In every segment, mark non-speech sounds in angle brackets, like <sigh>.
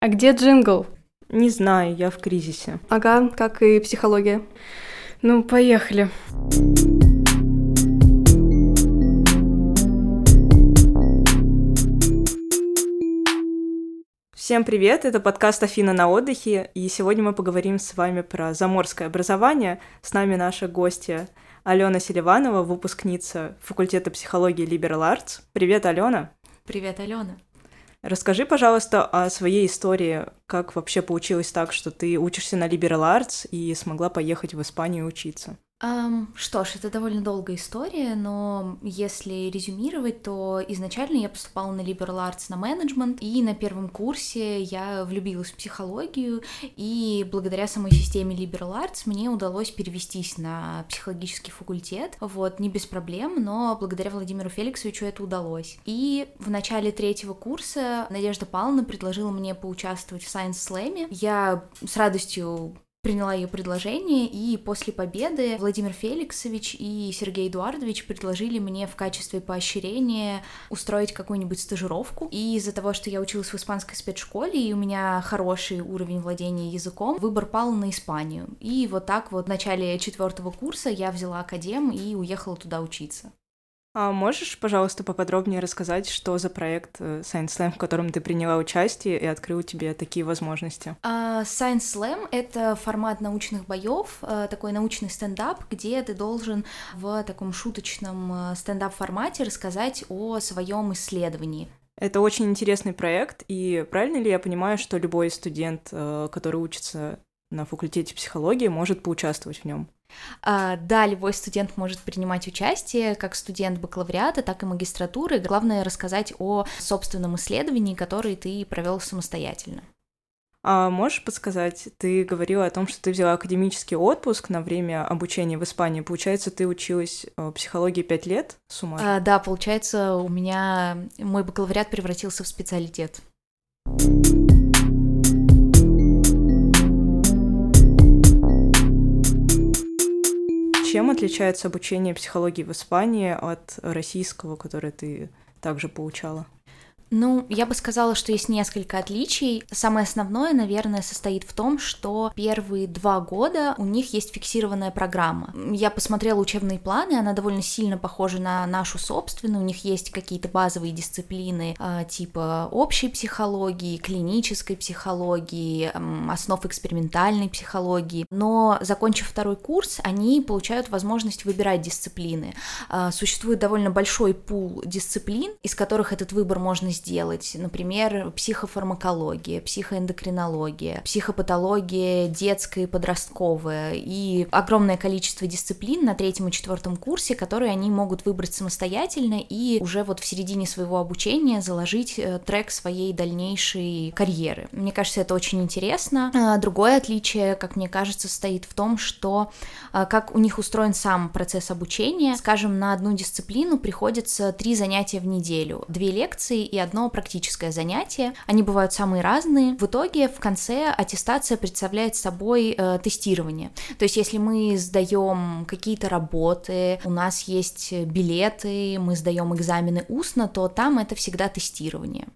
А где джингл? Не знаю, я в кризисе. Ага, как и психология. Ну, поехали. Всем привет, это подкаст Афина на отдыхе, и сегодня мы поговорим с вами про заморское образование. С нами наша гостья Алена Селиванова, выпускница факультета психологии Liberal Arts. Привет, Алена. Привет, Алена. Расскажи, пожалуйста, о своей истории. Как вообще получилось так, что ты учишься на Liberal Arts и смогла поехать в Испанию учиться? Um, что ж, это довольно долгая история, но если резюмировать, то изначально я поступала на Liberal Arts на менеджмент, и на первом курсе я влюбилась в психологию, и благодаря самой системе Liberal Arts мне удалось перевестись на психологический факультет, вот, не без проблем, но благодаря Владимиру Феликсовичу это удалось. И в начале третьего курса Надежда Павловна предложила мне поучаствовать в Science Slam. Я с радостью приняла ее предложение, и после победы Владимир Феликсович и Сергей Эдуардович предложили мне в качестве поощрения устроить какую-нибудь стажировку. И из-за того, что я училась в испанской спецшколе, и у меня хороший уровень владения языком, выбор пал на Испанию. И вот так вот в начале четвертого курса я взяла академ и уехала туда учиться. А можешь, пожалуйста, поподробнее рассказать, что за проект э, Science Slam, в котором ты приняла участие и открыл тебе такие возможности? Uh, Science Slam — это формат научных боев, uh, такой научный стендап, где ты должен в таком шуточном uh, стендап-формате рассказать о своем исследовании. Это очень интересный проект, и правильно ли я понимаю, что любой студент, который учится на факультете психологии, может поучаствовать в нем? А, да, любой студент может принимать участие, как студент бакалавриата, так и магистратуры. Главное рассказать о собственном исследовании, которое ты провел самостоятельно. А можешь подсказать, ты говорила о том, что ты взяла академический отпуск на время обучения в Испании. Получается, ты училась э, психологии пять лет с ума? А, да, получается, у меня мой бакалавриат превратился в специалитет. Отличается обучение психологии в Испании от российского, которое ты также получала? Ну, я бы сказала, что есть несколько отличий. Самое основное, наверное, состоит в том, что первые два года у них есть фиксированная программа. Я посмотрела учебные планы, она довольно сильно похожа на нашу собственную. У них есть какие-то базовые дисциплины э, типа общей психологии, клинической психологии, основ экспериментальной психологии. Но, закончив второй курс, они получают возможность выбирать дисциплины. Э, существует довольно большой пул дисциплин, из которых этот выбор можно сделать. Например, психофармакология, психоэндокринология, психопатология детская и подростковая и огромное количество дисциплин на третьем и четвертом курсе, которые они могут выбрать самостоятельно и уже вот в середине своего обучения заложить э, трек своей дальнейшей карьеры. Мне кажется, это очень интересно. А, другое отличие, как мне кажется, стоит в том, что а, как у них устроен сам процесс обучения. Скажем, на одну дисциплину приходится три занятия в неделю, две лекции и одно практическое занятие. Они бывают самые разные. В итоге в конце аттестация представляет собой э, тестирование. То есть если мы сдаем какие-то работы, у нас есть билеты, мы сдаем экзамены устно, то там это всегда тестирование.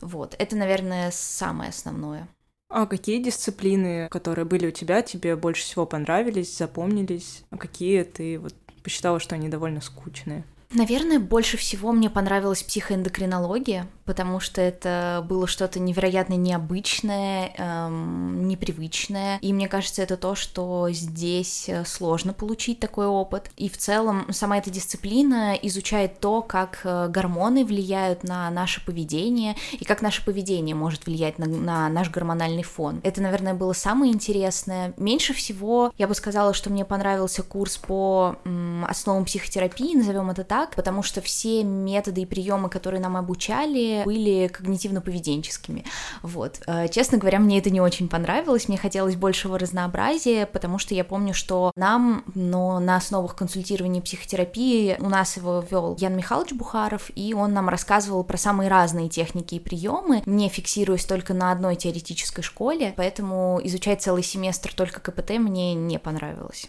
Вот, это, наверное, самое основное. А какие дисциплины, которые были у тебя, тебе больше всего понравились, запомнились? А какие ты вот посчитала, что они довольно скучные? Наверное, больше всего мне понравилась психоэндокринология, потому что это было что-то невероятно необычное, эм, непривычное. И мне кажется, это то, что здесь э, сложно получить такой опыт. И в целом сама эта дисциплина изучает то, как э, гормоны влияют на наше поведение и как наше поведение может влиять на, на наш гормональный фон. Это, наверное, было самое интересное. Меньше всего я бы сказала, что мне понравился курс по м, основам психотерапии, назовем это так, потому что все методы и приемы, которые нам обучали, были когнитивно-поведенческими. Вот. Э, честно говоря, мне это не очень понравилось, мне хотелось большего разнообразия, потому что я помню, что нам, но на основах консультирования психотерапии у нас его вел Ян Михайлович Бухаров, и он нам рассказывал про самые разные техники и приемы, не фиксируясь только на одной теоретической школе, поэтому изучать целый семестр только КПТ мне не понравилось.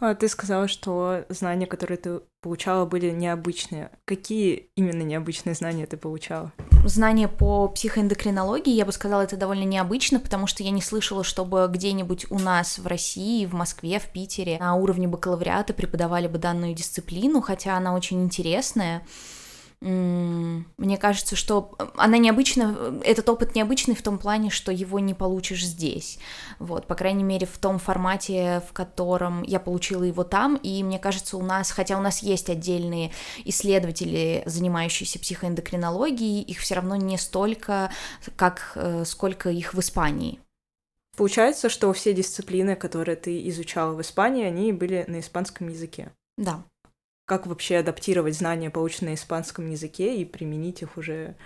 А ты сказала, что знания, которые ты получала, были необычные. Какие именно необычные знания ты получала? Знания по психоэндокринологии, я бы сказала, это довольно необычно, потому что я не слышала, чтобы где-нибудь у нас в России, в Москве, в Питере на уровне бакалавриата преподавали бы данную дисциплину, хотя она очень интересная. Мне кажется, что она необычна, этот опыт необычный в том плане, что его не получишь здесь. Вот, по крайней мере, в том формате, в котором я получила его там. И мне кажется, у нас, хотя у нас есть отдельные исследователи, занимающиеся психоэндокринологией, их все равно не столько, как э, сколько их в Испании. Получается, что все дисциплины, которые ты изучала в Испании, они были на испанском языке. Да как вообще адаптировать знания, полученные на испанском языке, и применить их уже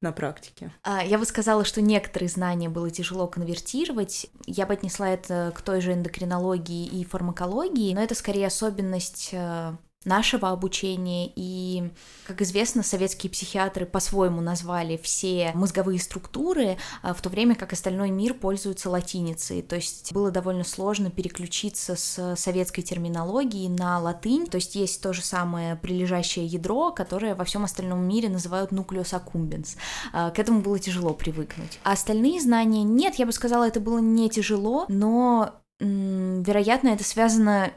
на практике? А, я бы сказала, что некоторые знания было тяжело конвертировать. Я бы отнесла это к той же эндокринологии и фармакологии, но это скорее особенность э, нашего обучения. И, как известно, советские психиатры по-своему назвали все мозговые структуры, а, в то время как остальной мир пользуется латиницей. То есть было довольно сложно переключиться с советской терминологии на латынь. То есть есть то же самое прилежащее ядро, которое во всем остальном мире называют nucleus accumbens. А, к этому было тяжело привыкнуть. А остальные знания нет, я бы сказала, это было не тяжело, но вероятно, это связано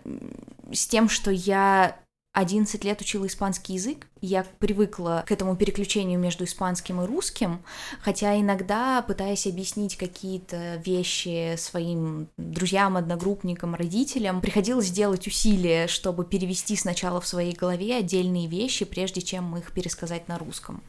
с тем, что я 11 лет учила испанский язык, я привыкла к этому переключению между испанским и русским, хотя иногда, пытаясь объяснить какие-то вещи своим друзьям, одногруппникам, родителям, приходилось делать усилия, чтобы перевести сначала в своей голове отдельные вещи, прежде чем их пересказать на русском.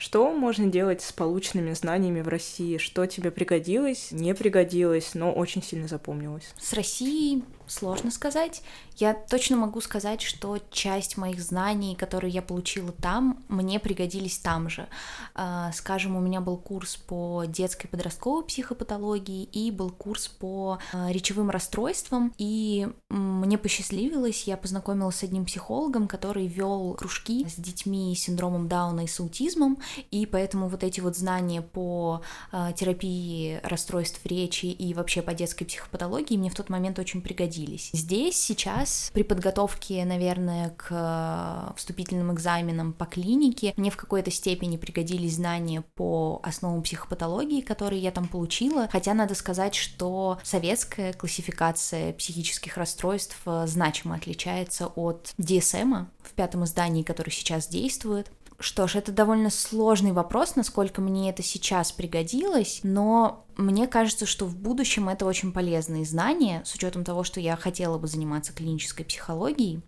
Что можно делать с полученными знаниями в России? Что тебе пригодилось, не пригодилось, но очень сильно запомнилось? С Россией сложно сказать. Я точно могу сказать, что часть моих знаний, которые я получила там, мне пригодились там же. А, скажем, у меня был курс по детской подростковой психопатологии и был курс по а, речевым расстройствам, и мне посчастливилось, я познакомилась с одним психологом, который вел кружки с детьми с синдромом Дауна и с аутизмом, и поэтому вот эти вот знания по а, терапии расстройств речи и вообще по детской психопатологии мне в тот момент очень пригодились пригодились. Здесь сейчас при подготовке, наверное, к вступительным экзаменам по клинике мне в какой-то степени пригодились знания по основам психопатологии, которые я там получила, хотя надо сказать, что советская классификация психических расстройств э, значимо отличается от DSM в пятом издании, который сейчас действует. Что ж, это довольно сложный вопрос, насколько мне это сейчас пригодилось, но мне кажется, что в будущем это очень полезные знания, с учетом того, что я хотела бы заниматься клинической психологией.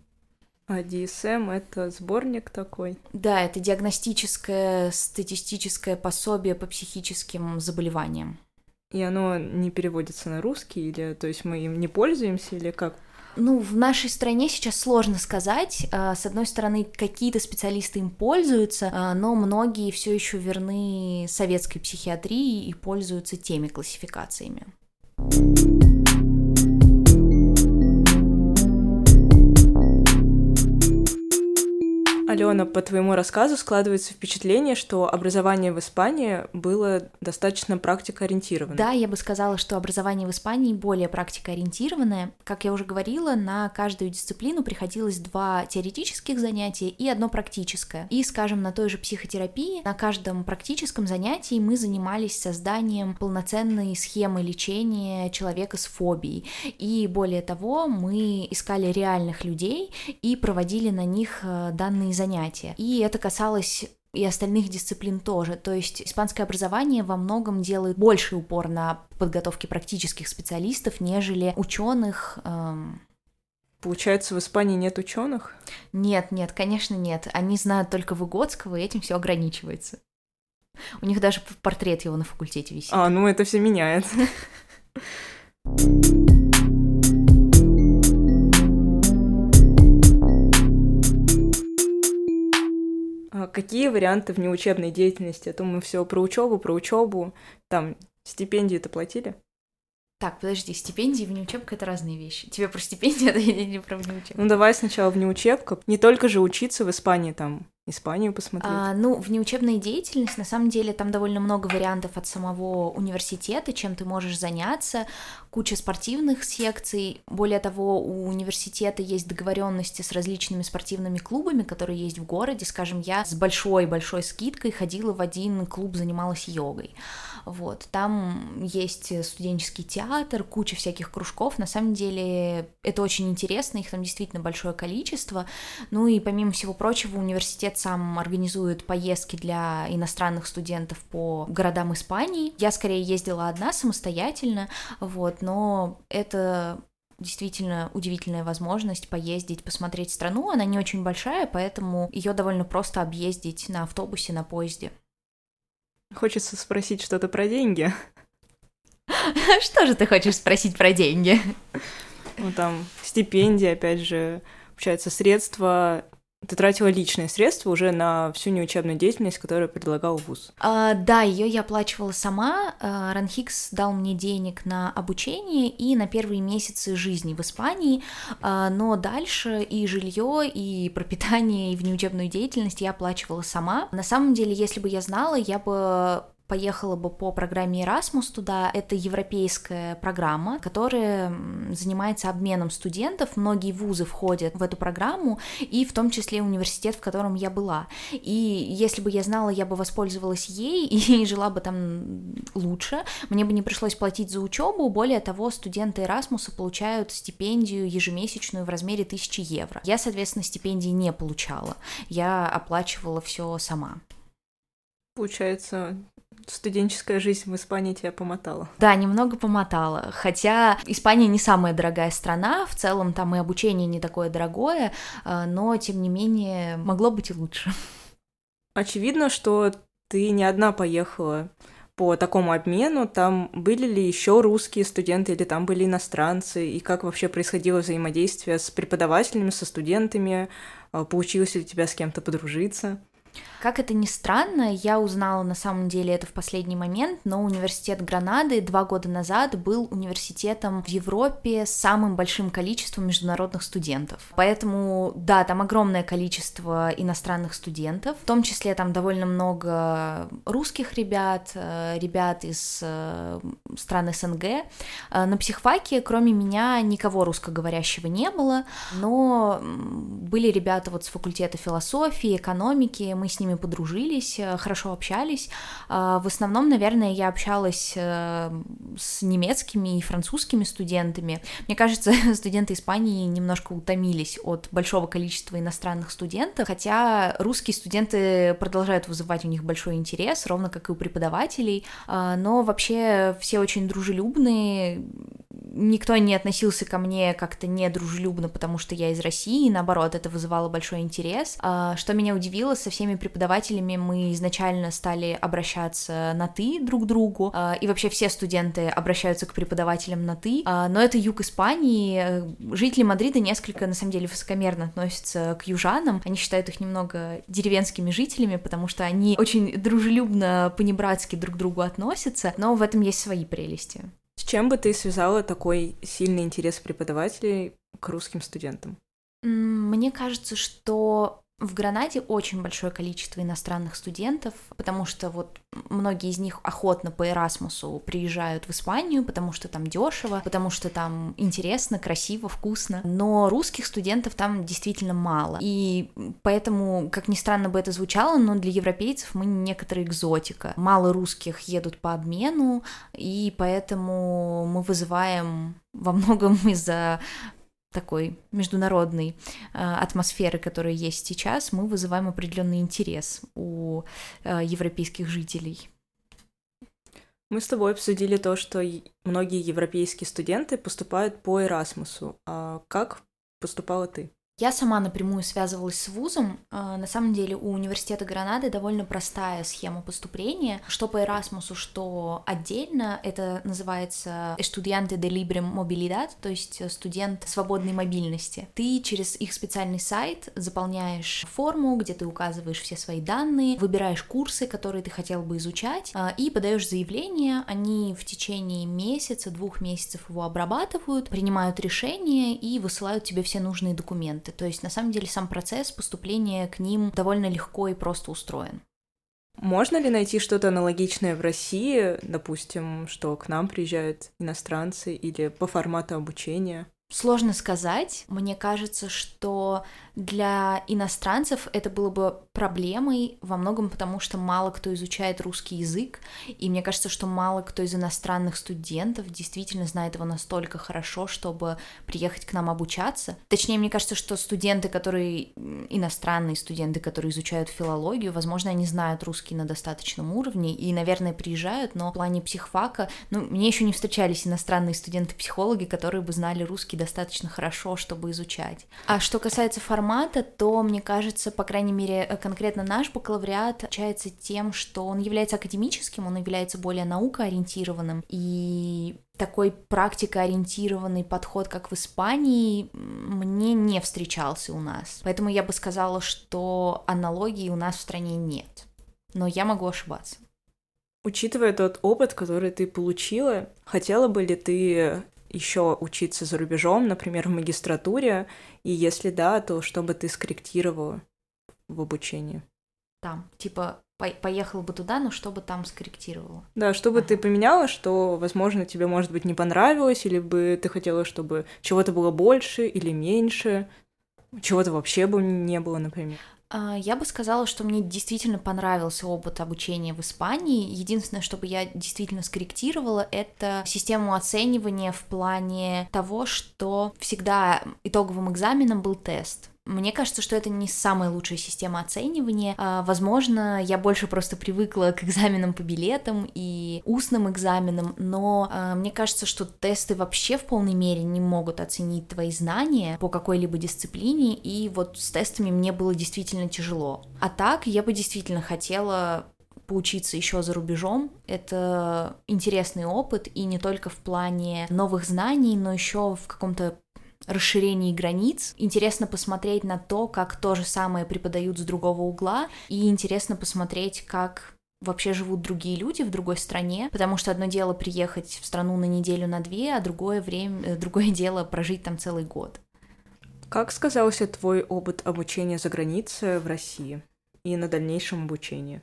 А DSM — это сборник такой? Да, это диагностическое статистическое пособие по психическим заболеваниям. И оно не переводится на русский, или то есть мы им не пользуемся, или как ну, в нашей стране сейчас сложно сказать. А, с одной стороны, какие-то специалисты им пользуются, а, но многие все еще верны советской психиатрии и пользуются теми классификациями. Алена, по твоему рассказу складывается впечатление, что образование в Испании было достаточно практикоориентированное. Да, я бы сказала, что образование в Испании более практикоориентированное. Как я уже говорила, на каждую дисциплину приходилось два теоретических занятия и одно практическое. И, скажем, на той же психотерапии, на каждом практическом занятии мы занимались созданием полноценной схемы лечения человека с фобией. И более того, мы искали реальных людей и проводили на них э, данные занятия. И это касалось и остальных дисциплин тоже. То есть испанское образование во многом делает больший упор на подготовке практических специалистов, нежели ученых. Эм... Получается, в Испании нет ученых? Нет, нет, конечно, нет. Они знают только Выгодского, и этим все ограничивается. У них даже портрет его на факультете висит. А, ну это все меняет. <laughs> какие варианты внеучебной деятельности? А то мы все про учебу, про учебу. Там стипендии-то платили? Так, подожди, стипендии и внеучебка — это разные вещи. Тебе про стипендию, <laughs> а не про внеучебку. Ну давай сначала внеучебка. Не только же учиться в Испании там, Испанию посмотреть? А, ну, внеучебная деятельность, на самом деле, там довольно много вариантов от самого университета, чем ты можешь заняться, куча спортивных секций. Более того, у университета есть договоренности с различными спортивными клубами, которые есть в городе. Скажем, я с большой-большой скидкой ходила в один клуб, занималась йогой. Вот, там есть студенческий театр, куча всяких кружков. На самом деле это очень интересно, их там действительно большое количество. Ну и помимо всего прочего, университет сам организует поездки для иностранных студентов по городам Испании. Я скорее ездила одна самостоятельно, вот, но это действительно удивительная возможность поездить, посмотреть страну. Она не очень большая, поэтому ее довольно просто объездить на автобусе, на поезде. Хочется спросить что-то про деньги. <laughs> Что же ты хочешь спросить про деньги? Ну, там, стипендии, опять же, получается, средства ты тратила личные средства уже на всю неучебную деятельность, которую предлагал ВУЗ. А, да, ее я оплачивала сама. А, Ранхикс дал мне денег на обучение и на первые месяцы жизни в Испании, а, но дальше и жилье, и пропитание, и внеучебную деятельность я оплачивала сама. На самом деле, если бы я знала, я бы поехала бы по программе Erasmus туда. Это европейская программа, которая занимается обменом студентов. Многие вузы входят в эту программу, и в том числе университет, в котором я была. И если бы я знала, я бы воспользовалась ей <laughs> и жила бы там лучше. Мне бы не пришлось платить за учебу. Более того, студенты Erasmus получают стипендию ежемесячную в размере 1000 евро. Я, соответственно, стипендии не получала. Я оплачивала все сама. Получается, студенческая жизнь в Испании тебя помотала. Да, немного помотала. Хотя Испания не самая дорогая страна, в целом там и обучение не такое дорогое, а, но тем не менее могло быть и лучше. Очевидно, что ты не одна поехала по такому обмену, там были ли еще русские студенты или там были иностранцы, и как вообще происходило взаимодействие с преподавателями, со студентами, а, получилось ли у тебя с кем-то подружиться? Как это ни странно, я узнала на самом деле это в последний момент, но университет Гранады два года назад был университетом в Европе с самым большим количеством международных студентов. Поэтому, да, там огромное количество иностранных студентов, в том числе там довольно много русских ребят, э, ребят из э, стран СНГ. Э, на психфаке, кроме меня, никого русскоговорящего не было, но были ребята вот с факультета философии, экономики, мы с ними подружились, э, хорошо общались. А, в основном, наверное, я общалась э, с немецкими и французскими студентами. Мне кажется, <laughs> студенты Испании немножко утомились от большого количества иностранных студентов, хотя русские студенты продолжают вызывать у них большой интерес, ровно как и у преподавателей, а, но вообще все очень дружелюбные, никто не относился ко мне как-то недружелюбно, потому что я из России, наоборот, это вызывало большой интерес. А, что меня удивило, со всеми преподавателями мы изначально стали обращаться на «ты» друг к другу, а, и вообще все студенты обращаются к преподавателям на «ты», а, но это юг Испании, жители Мадрида несколько, на самом деле, высокомерно относятся к южанам, они считают их немного деревенскими жителями, потому что они очень дружелюбно, по-небратски друг к другу относятся, но в этом есть свои прелести. С чем бы ты связала такой сильный интерес преподавателей к русским студентам? Мне кажется, что в Гранаде очень большое количество иностранных студентов, потому что вот многие из них охотно по Эрасмусу приезжают в Испанию, потому что там дешево, потому что там интересно, красиво, вкусно. Но русских студентов там действительно мало. И поэтому, как ни странно бы это звучало, но для европейцев мы некоторая экзотика. Мало русских едут по обмену, и поэтому мы вызываем во многом <laughs> из-за такой международной э, атмосферы, которая есть сейчас, мы вызываем определенный интерес у э, европейских жителей. Мы с тобой обсудили то, что многие европейские студенты поступают по Эрасмусу. А как поступала ты? Я сама напрямую связывалась с вузом. А, на самом деле у университета Гранады довольно простая схема поступления, что по Erasmus, что отдельно. Это называется Estudiante de Libre Mobilidad, то есть студент свободной мобильности. Ты через их специальный сайт заполняешь форму, где ты указываешь все свои данные, выбираешь курсы, которые ты хотел бы изучать, а, и подаешь заявление. Они в течение месяца, двух месяцев его обрабатывают, принимают решение и высылают тебе все нужные документы кредиты. То есть, на самом деле, сам процесс поступления к ним довольно легко и просто устроен. Можно ли найти что-то аналогичное в России, допустим, что к нам приезжают иностранцы или по формату обучения? Сложно сказать. Мне кажется, что для иностранцев это было бы проблемой во многом потому, что мало кто изучает русский язык, и мне кажется, что мало кто из иностранных студентов действительно знает его настолько хорошо, чтобы приехать к нам обучаться. Точнее, мне кажется, что студенты, которые иностранные студенты, которые изучают филологию, возможно, они знают русский на достаточном уровне и, наверное, приезжают, но в плане психфака, ну, мне еще не встречались иностранные студенты-психологи, которые бы знали русский достаточно хорошо, чтобы изучать. А что касается формата то, мне кажется, по крайней мере, э, конкретно наш бакалавриат отличается тем, что он является академическим, он является более наукоориентированным, и такой практикоориентированный подход, как в Испании, мне не встречался у нас. Поэтому я бы сказала, что аналогии у нас в стране нет. Но я могу ошибаться. Учитывая тот опыт, который ты получила, хотела бы ли ты еще учиться за рубежом, например, в магистратуре? И если да, то что бы ты скорректировала в обучении? Там, типа, по поехала бы туда, но что бы там скорректировала? Да, что бы ага. ты поменяла, что, возможно, тебе, может быть, не понравилось, или бы ты хотела, чтобы чего-то было больше или меньше, чего-то вообще бы не было, например. А, я бы сказала, что мне действительно понравился опыт обучения в Испании. Единственное, что бы я действительно скорректировала, это систему оценивания в плане того, что всегда итоговым экзаменом был тест. Мне кажется, что это не самая лучшая система оценивания. А, возможно, я больше просто привыкла к экзаменам по билетам и устным экзаменам, но а, мне кажется, что тесты вообще в полной мере не могут оценить твои знания по какой-либо дисциплине, и вот с тестами мне было действительно тяжело. А так, я бы действительно хотела поучиться еще за рубежом. Это интересный опыт, и не только в плане новых знаний, но еще в каком-то расширении границ. Интересно посмотреть на то, как то же самое преподают с другого угла, и интересно посмотреть, как вообще живут другие люди в другой стране, потому что одно дело приехать в страну на неделю, на две, а другое время, э, другое <laughs> дело прожить там целый год. Как сказался твой опыт обучения за границей в России и на дальнейшем обучении?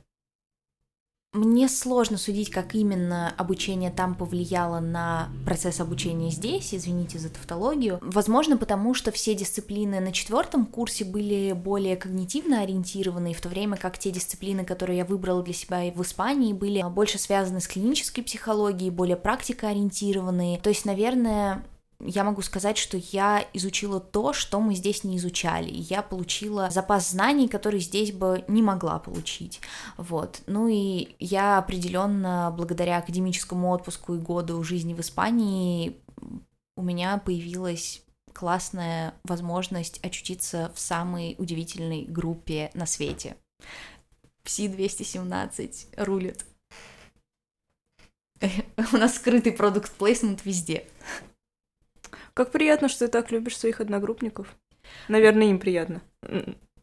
Мне сложно судить, как именно обучение там повлияло на процесс обучения здесь, извините за тавтологию. Возможно, потому что все дисциплины на четвертом курсе были более когнитивно ориентированы, в то время как те дисциплины, которые я выбрала для себя и в Испании, были больше связаны с клинической психологией, более практикоориентированные. То есть, наверное, я могу сказать, что я изучила то, что мы здесь не изучали. Я получила запас знаний, который здесь бы не могла получить. Вот. Ну и я определенно, благодаря академическому отпуску и году жизни в Испании, у меня появилась классная возможность очутиться в самой удивительной группе на свете. Пси-217 рулит. <laughs> У нас скрытый продукт плейсмент везде. Как приятно, что ты так любишь своих одногруппников. Наверное, им приятно.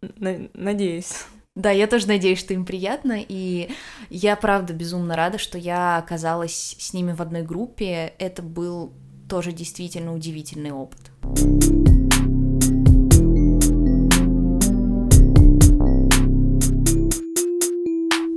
Надеюсь. Да, я тоже надеюсь, что им приятно, и я правда безумно рада, что я оказалась с ними в одной группе. Это был тоже действительно удивительный опыт.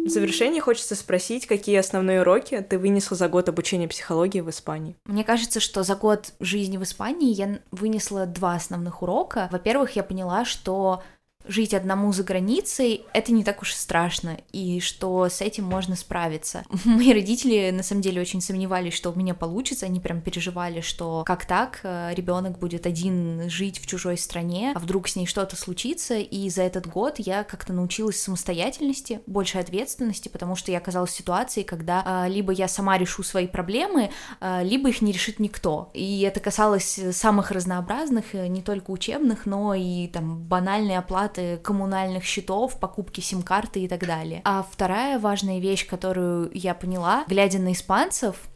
В завершение хочется спросить, какие основные уроки ты вынесла за год обучения психологии в Испании? Мне кажется, что за год жизни в Испании я вынесла два основных урока. Во-первых, я поняла, что жить одному за границей, это не так уж и страшно, и что с этим можно справиться. <laughs> Мои родители, на самом деле, очень сомневались, что у меня получится, они прям переживали, что как так, э, ребенок будет один жить в чужой стране, а вдруг с ней что-то случится, и за этот год я как-то научилась самостоятельности, большей ответственности, потому что я оказалась в ситуации, когда а, либо я сама решу свои проблемы, а, либо их не решит никто. И это касалось самых разнообразных, э, не только учебных, но и там банальной оплаты оплаты коммунальных счетов, покупки сим-карты и так далее. А вторая важная вещь, которую я поняла, глядя на испанцев,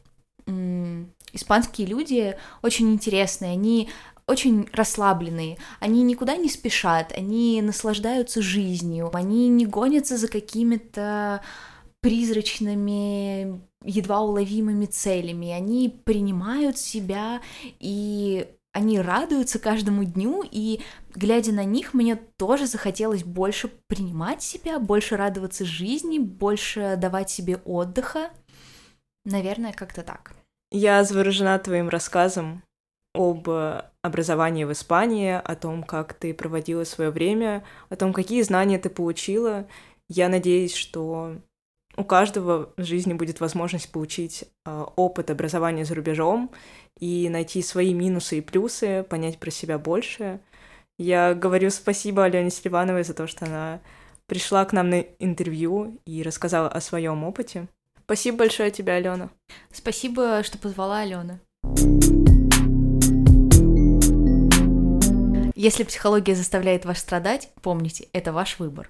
испанские люди очень интересные, они очень расслабленные, они никуда не спешат, они наслаждаются жизнью, они не гонятся за какими-то призрачными, едва уловимыми целями, они принимают себя и они радуются каждому дню, и глядя на них, мне тоже захотелось больше принимать себя, больше радоваться жизни, больше давать себе отдыха. Наверное, как-то так. Я заворожена твоим рассказом об образовании в Испании, о том, как ты проводила свое время, о том, какие знания ты получила. Я надеюсь, что у каждого в жизни будет возможность получить э, опыт образования за рубежом и найти свои минусы и плюсы, понять про себя больше. Я говорю спасибо Алене Селивановой за то, что она пришла к нам на интервью и рассказала о своем опыте. Спасибо большое тебе, Алена. Спасибо, что позвала Алена. Если психология заставляет вас страдать, помните, это ваш выбор.